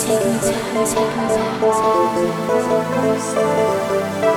Take me time, take me time, take me time.